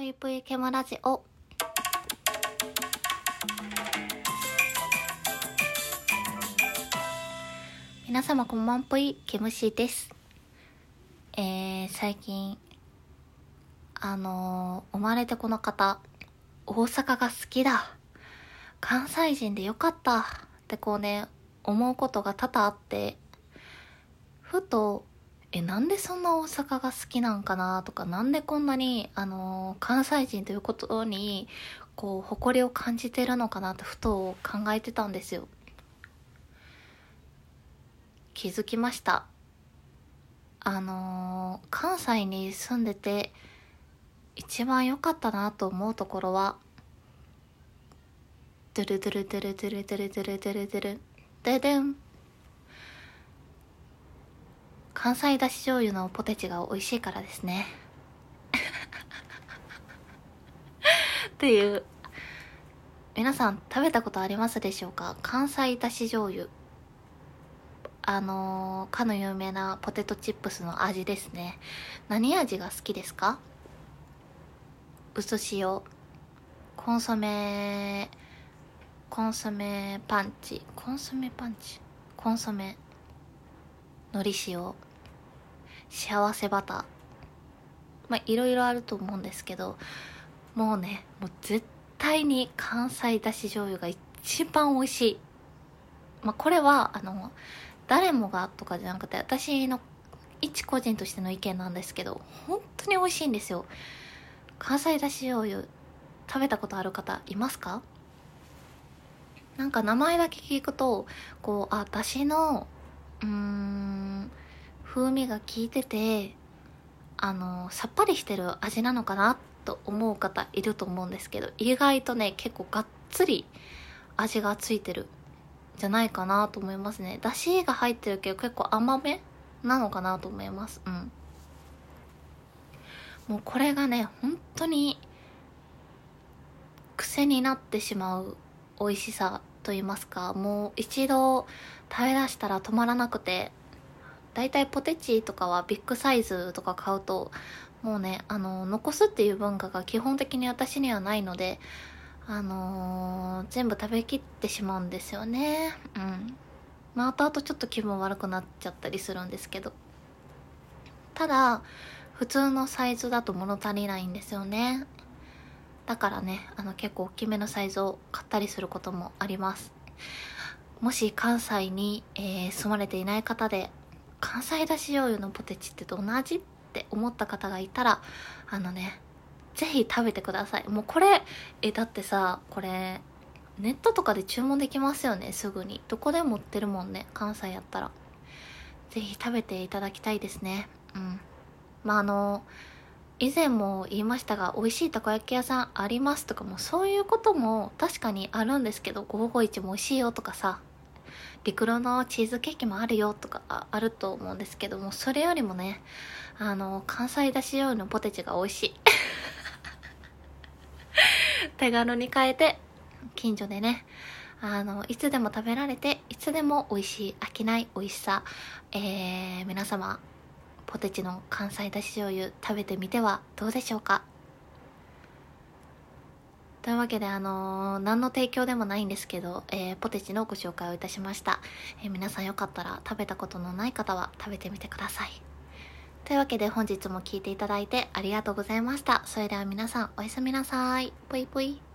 ぷいぷいけむラジオ。皆様こんばんぷい、けむしです。えー、最近、あのー生まれてこの方、大阪が好きだ。関西人でよかった。ってこうね、思うことが多々あって、ふと、え、なんでそんな大阪が好きなんかな？とか、なんでこんなに、あの関西人ということに、こう、誇りを感じてるのかな？ってふと考えてたんですよ。気づきました。あの関西に住んでて、一番良かったなと思うところは、ドゥルドゥルドゥルドゥルドゥルドゥルドゥルドゥル、ででん。関西だし醤油のポテチが美味しいからですね。っていう。皆さん食べたことありますでしょうか？関西だし醤油。あのーかの有名なポテトチップスの味ですね。何味が好きですか？薄塩、コンソメ、コンソメパンチ、コンソメパンチ、コンソメ、海苔塩、幸せバター。まあ、いろいろあると思うんですけど、もうね、もう絶対に関西だし醤油が一番美味しい。まあ、これは、あの、誰もがとかじゃなくて、私の一個人としての意見なんですけど、本当に美味しいんですよ。関西だし醤油、食べたことある方いますか？なんか名前だけ聞くと、こう、あ、だしの、うーん、風味が効いてて、あの、さっぱりしてる味なのかなと思う方いると思うんですけど、意外とね、結構がっつり味がついてる。じゃないかなと思いますね。だしが入ってるけど結構甘めなのかなと思います。うん。もうこれがね、本当に癖になってしまう美味しさと言いますか、もう一度食べ出したら止まらなくて、だいたいポテチとかはビッグサイズとか買うと、もうね、あの、残すっていう文化が基本的に私にはないので、あのー全部食べきってしまうんですよね。うん。まあ、後々ちょっと気分悪くなっちゃったりするんですけど。ただ、普通のサイズだと物足りないんですよね。だからね、あの結構大きめのサイズを買ったりすることもあります。もし関西に、えー住まれていない方で、関西だし醤油のポテチってどんな味って思った方がいたら、あのね、ぜひ食べてください。もうこれ、え、だってさ、これ、ネットとかで注文できますよね、すぐに。どこでも売ってるもんね、関西やったら。ぜひ食べていただきたいですね。うん。まあ、あの、以前も言いましたが、美味しいたこ焼き屋さんありますとかも、そういうことも確かにあるんですけど、551も美味しいよとかさ、陸路のチーズケーキもあるよとかあると思うんですけども、それよりもね、あの、関西だし醤油のポテチが美味しい。手軽に買えて、近所でね、あの、いつでも食べられて、いつでも美味しい、飽きない美味しさ、えー、皆様、ポテチの関西だし醤油食べてみてはどうでしょうか？というわけで、あのー何の提供でもないんですけど、えーポテチのご紹介をいたしました。えー皆さんよかったら食べたことのない方は食べてみてください。というわけで本日も聴いていただいてありがとうございました。それでは皆さんおやすみなさい。ぽいぽい。